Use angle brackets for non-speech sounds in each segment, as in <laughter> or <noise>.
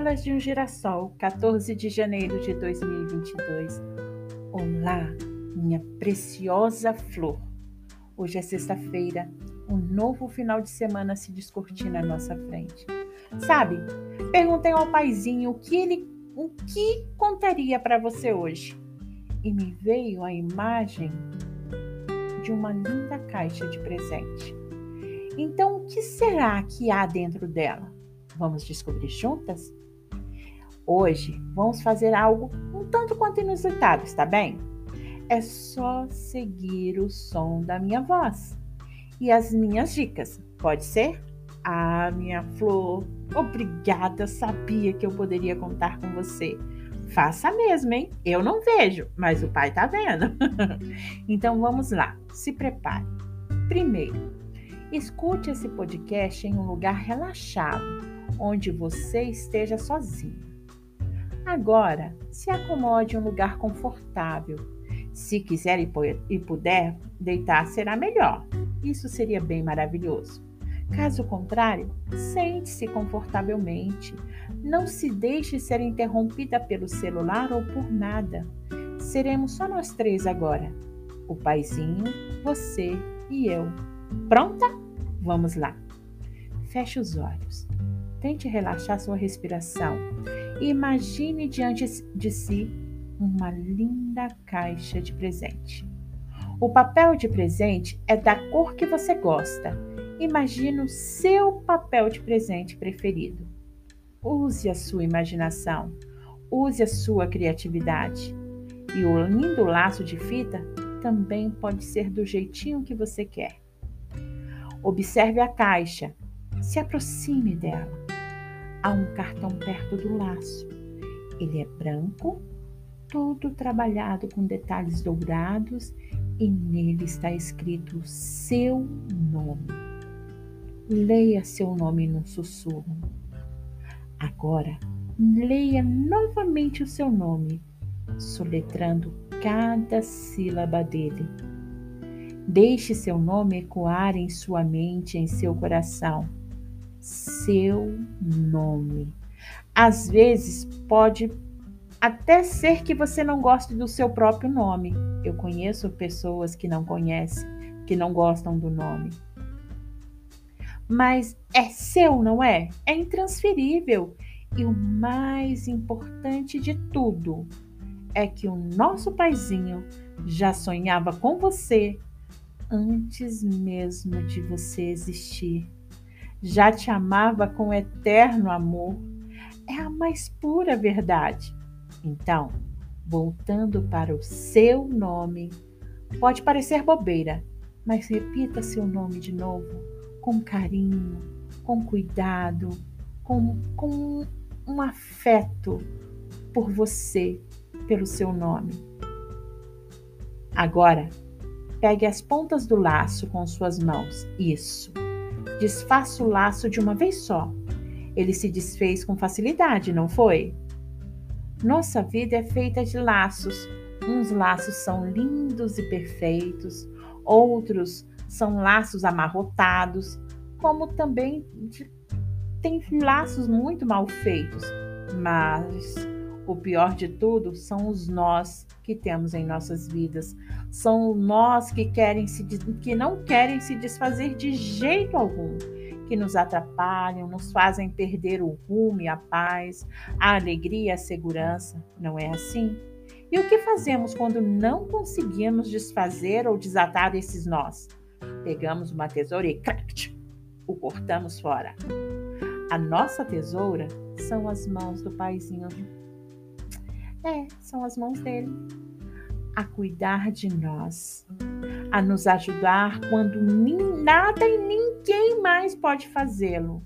Pétalas de um Girassol, 14 de janeiro de 2022. Olá, minha preciosa flor. Hoje é sexta-feira, um novo final de semana se descortina à nossa frente. Sabe, perguntei ao paizinho o que ele o que contaria para você hoje. E me veio a imagem de uma linda caixa de presente. Então, o que será que há dentro dela? Vamos descobrir juntas? Hoje vamos fazer algo um tanto quanto inusitado, está bem? É só seguir o som da minha voz e as minhas dicas, pode ser? Ah, minha flor, obrigada, sabia que eu poderia contar com você. Faça mesmo, hein? Eu não vejo, mas o pai tá vendo. <laughs> então vamos lá, se prepare. Primeiro, escute esse podcast em um lugar relaxado onde você esteja sozinho. Agora, se acomode em um lugar confortável. Se quiser e puder, deitar será melhor. Isso seria bem maravilhoso. Caso contrário, sente-se confortavelmente. Não se deixe ser interrompida pelo celular ou por nada. Seremos só nós três agora: o paizinho, você e eu. Pronta? Vamos lá. Feche os olhos. Tente relaxar sua respiração imagine diante de si uma linda caixa de presente. O papel de presente é da cor que você gosta. Imagine o seu papel de presente preferido. Use a sua imaginação, use a sua criatividade. E o lindo laço de fita também pode ser do jeitinho que você quer. Observe a caixa, se aproxime dela há um cartão perto do laço. Ele é branco, todo trabalhado com detalhes dourados e nele está escrito seu nome. Leia seu nome num sussurro. Agora, leia novamente o seu nome, soletrando cada sílaba dele. Deixe seu nome ecoar em sua mente, em seu coração seu nome. Às vezes pode até ser que você não goste do seu próprio nome. Eu conheço pessoas que não conhecem, que não gostam do nome. Mas é seu, não é? É intransferível. E o mais importante de tudo é que o nosso paizinho já sonhava com você antes mesmo de você existir já te amava com eterno amor. É a mais pura verdade. Então, voltando para o seu nome, pode parecer bobeira, mas repita seu nome de novo, com carinho, com cuidado, com, com um afeto por você, pelo seu nome. Agora, pegue as pontas do laço com suas mãos. Isso. Desfaça o laço de uma vez só. Ele se desfez com facilidade, não foi? Nossa vida é feita de laços. Uns laços são lindos e perfeitos, outros são laços amarrotados, como também de, tem laços muito mal feitos. Mas o pior de tudo são os nós que temos em nossas vidas. São nós que querem se que não querem se desfazer de jeito algum, que nos atrapalham, nos fazem perder o rumo e a paz, a alegria e a segurança. Não é assim? E o que fazemos quando não conseguimos desfazer ou desatar esses nós? Pegamos uma tesoura e crack, o cortamos fora. A nossa tesoura são as mãos do paizinho é, são as mãos dele. A cuidar de nós, a nos ajudar quando nada e ninguém mais pode fazê-lo.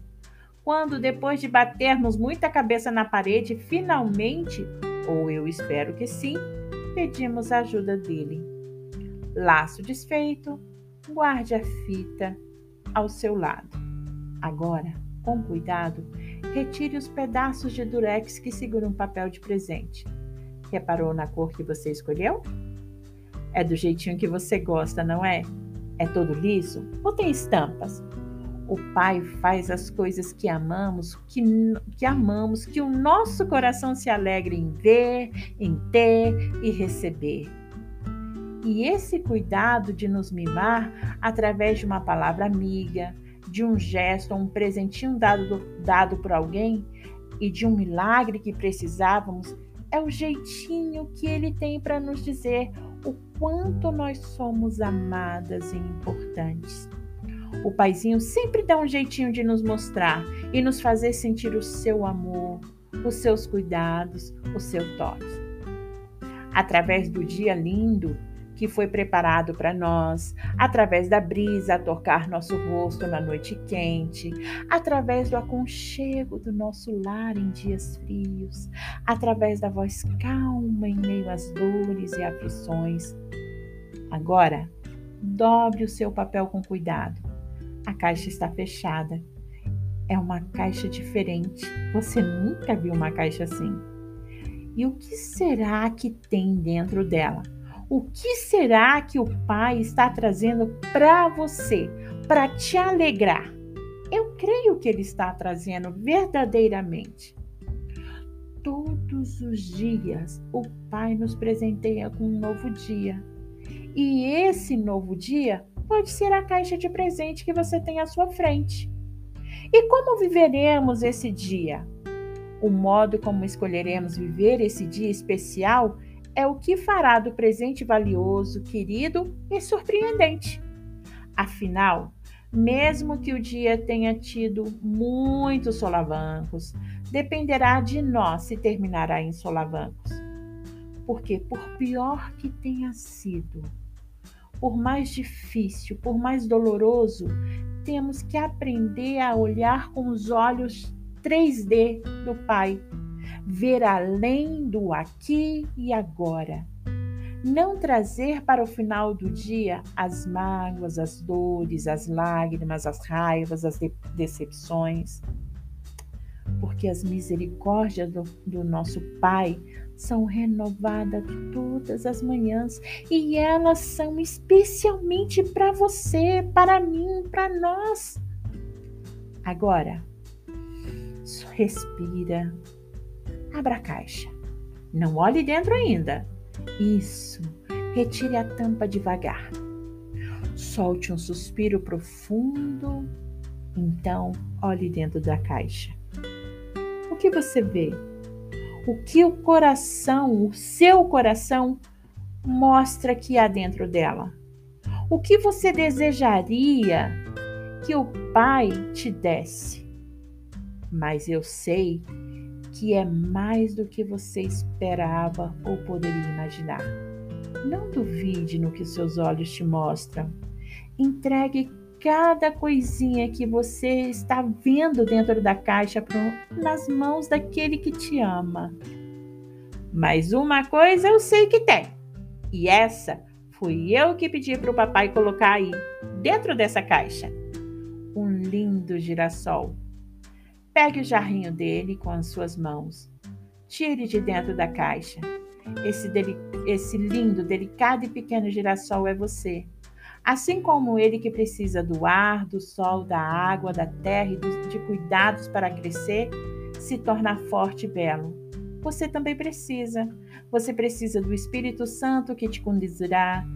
Quando, depois de batermos muita cabeça na parede, finalmente, ou eu espero que sim, pedimos a ajuda dele. Laço desfeito, guarde a fita ao seu lado. Agora, com cuidado, retire os pedaços de durex que seguram o papel de presente. Reparou na cor que você escolheu? É do jeitinho que você gosta, não é? É todo liso ou tem estampas? O Pai faz as coisas que amamos, que, que amamos, que o nosso coração se alegre em ver, em ter e receber. E esse cuidado de nos mimar através de uma palavra amiga, de um gesto, um presentinho dado, dado por alguém e de um milagre que precisávamos, é o jeitinho que ele tem para nos dizer o quanto nós somos amadas e importantes. O paizinho sempre dá um jeitinho de nos mostrar e nos fazer sentir o seu amor, os seus cuidados, o seu toque. Através do dia lindo que foi preparado para nós, através da brisa a tocar nosso rosto na noite quente, através do aconchego do nosso lar em dias frios, através da voz calma em meio às dores e aflições. Agora, dobre o seu papel com cuidado. A caixa está fechada. É uma caixa diferente. Você nunca viu uma caixa assim. E o que será que tem dentro dela? O que será que o Pai está trazendo para você, para te alegrar? Eu creio que Ele está trazendo verdadeiramente. Todos os dias o Pai nos presenteia com um novo dia. E esse novo dia pode ser a caixa de presente que você tem à sua frente. E como viveremos esse dia? O modo como escolheremos viver esse dia especial é o que fará do presente valioso, querido e surpreendente. Afinal, mesmo que o dia tenha tido muitos solavancos, dependerá de nós se terminará em solavancos. Porque, por pior que tenha sido, por mais difícil, por mais doloroso, temos que aprender a olhar com os olhos 3D do Pai ver além do aqui e agora. Não trazer para o final do dia as mágoas, as dores, as lágrimas, as raivas, as de decepções. Porque as misericórdias do, do nosso Pai são renovadas todas as manhãs e elas são especialmente para você, para mim, para nós. Agora, respira, Abra a caixa. Não olhe dentro ainda. Isso. Retire a tampa devagar. Solte um suspiro profundo. Então, olhe dentro da caixa. O que você vê? O que o coração, o seu coração, mostra que há dentro dela? O que você desejaria que o Pai te desse? Mas eu sei que é mais do que você esperava ou poderia imaginar. Não duvide no que seus olhos te mostram. Entregue cada coisinha que você está vendo dentro da caixa nas mãos daquele que te ama. Mas uma coisa eu sei que tem, e essa fui eu que pedi para o papai colocar aí, dentro dessa caixa. Um lindo girassol Pegue o jarrinho dele com as suas mãos. Tire de dentro da caixa. Esse, esse lindo, delicado e pequeno girassol é você. Assim como ele que precisa do ar, do sol, da água, da terra e de cuidados para crescer, se tornar forte e belo. Você também precisa. Você precisa do Espírito Santo que te conduzirá,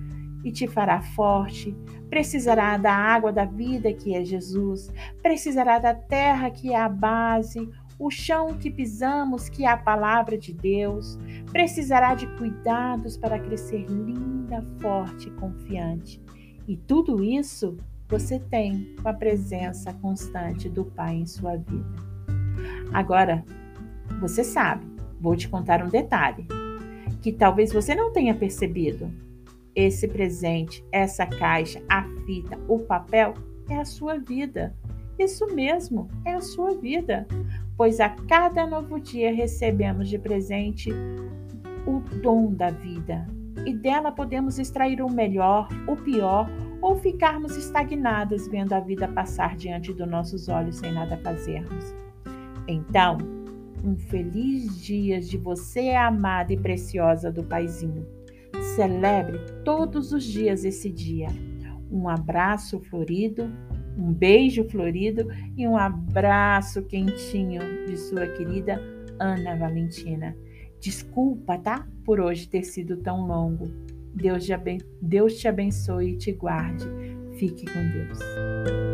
e te fará forte. Precisará da água da vida, que é Jesus. Precisará da terra, que é a base, o chão que pisamos, que é a palavra de Deus. Precisará de cuidados para crescer linda, forte e confiante. E tudo isso você tem com a presença constante do Pai em sua vida. Agora, você sabe, vou te contar um detalhe que talvez você não tenha percebido esse presente, essa caixa, a fita, o papel é a sua vida. Isso mesmo, é a sua vida. Pois a cada novo dia recebemos de presente o dom da vida. E dela podemos extrair o melhor, o pior, ou ficarmos estagnadas vendo a vida passar diante dos nossos olhos sem nada fazermos. Então, um feliz dia de você, amada e preciosa do Paizinho. Celebre todos os dias esse dia. Um abraço florido, Um beijo florido e um abraço quentinho de sua querida Ana Valentina. Desculpa, tá? Por hoje ter sido tão longo. Deus te, abençoe e te guarde. Fique com Deus.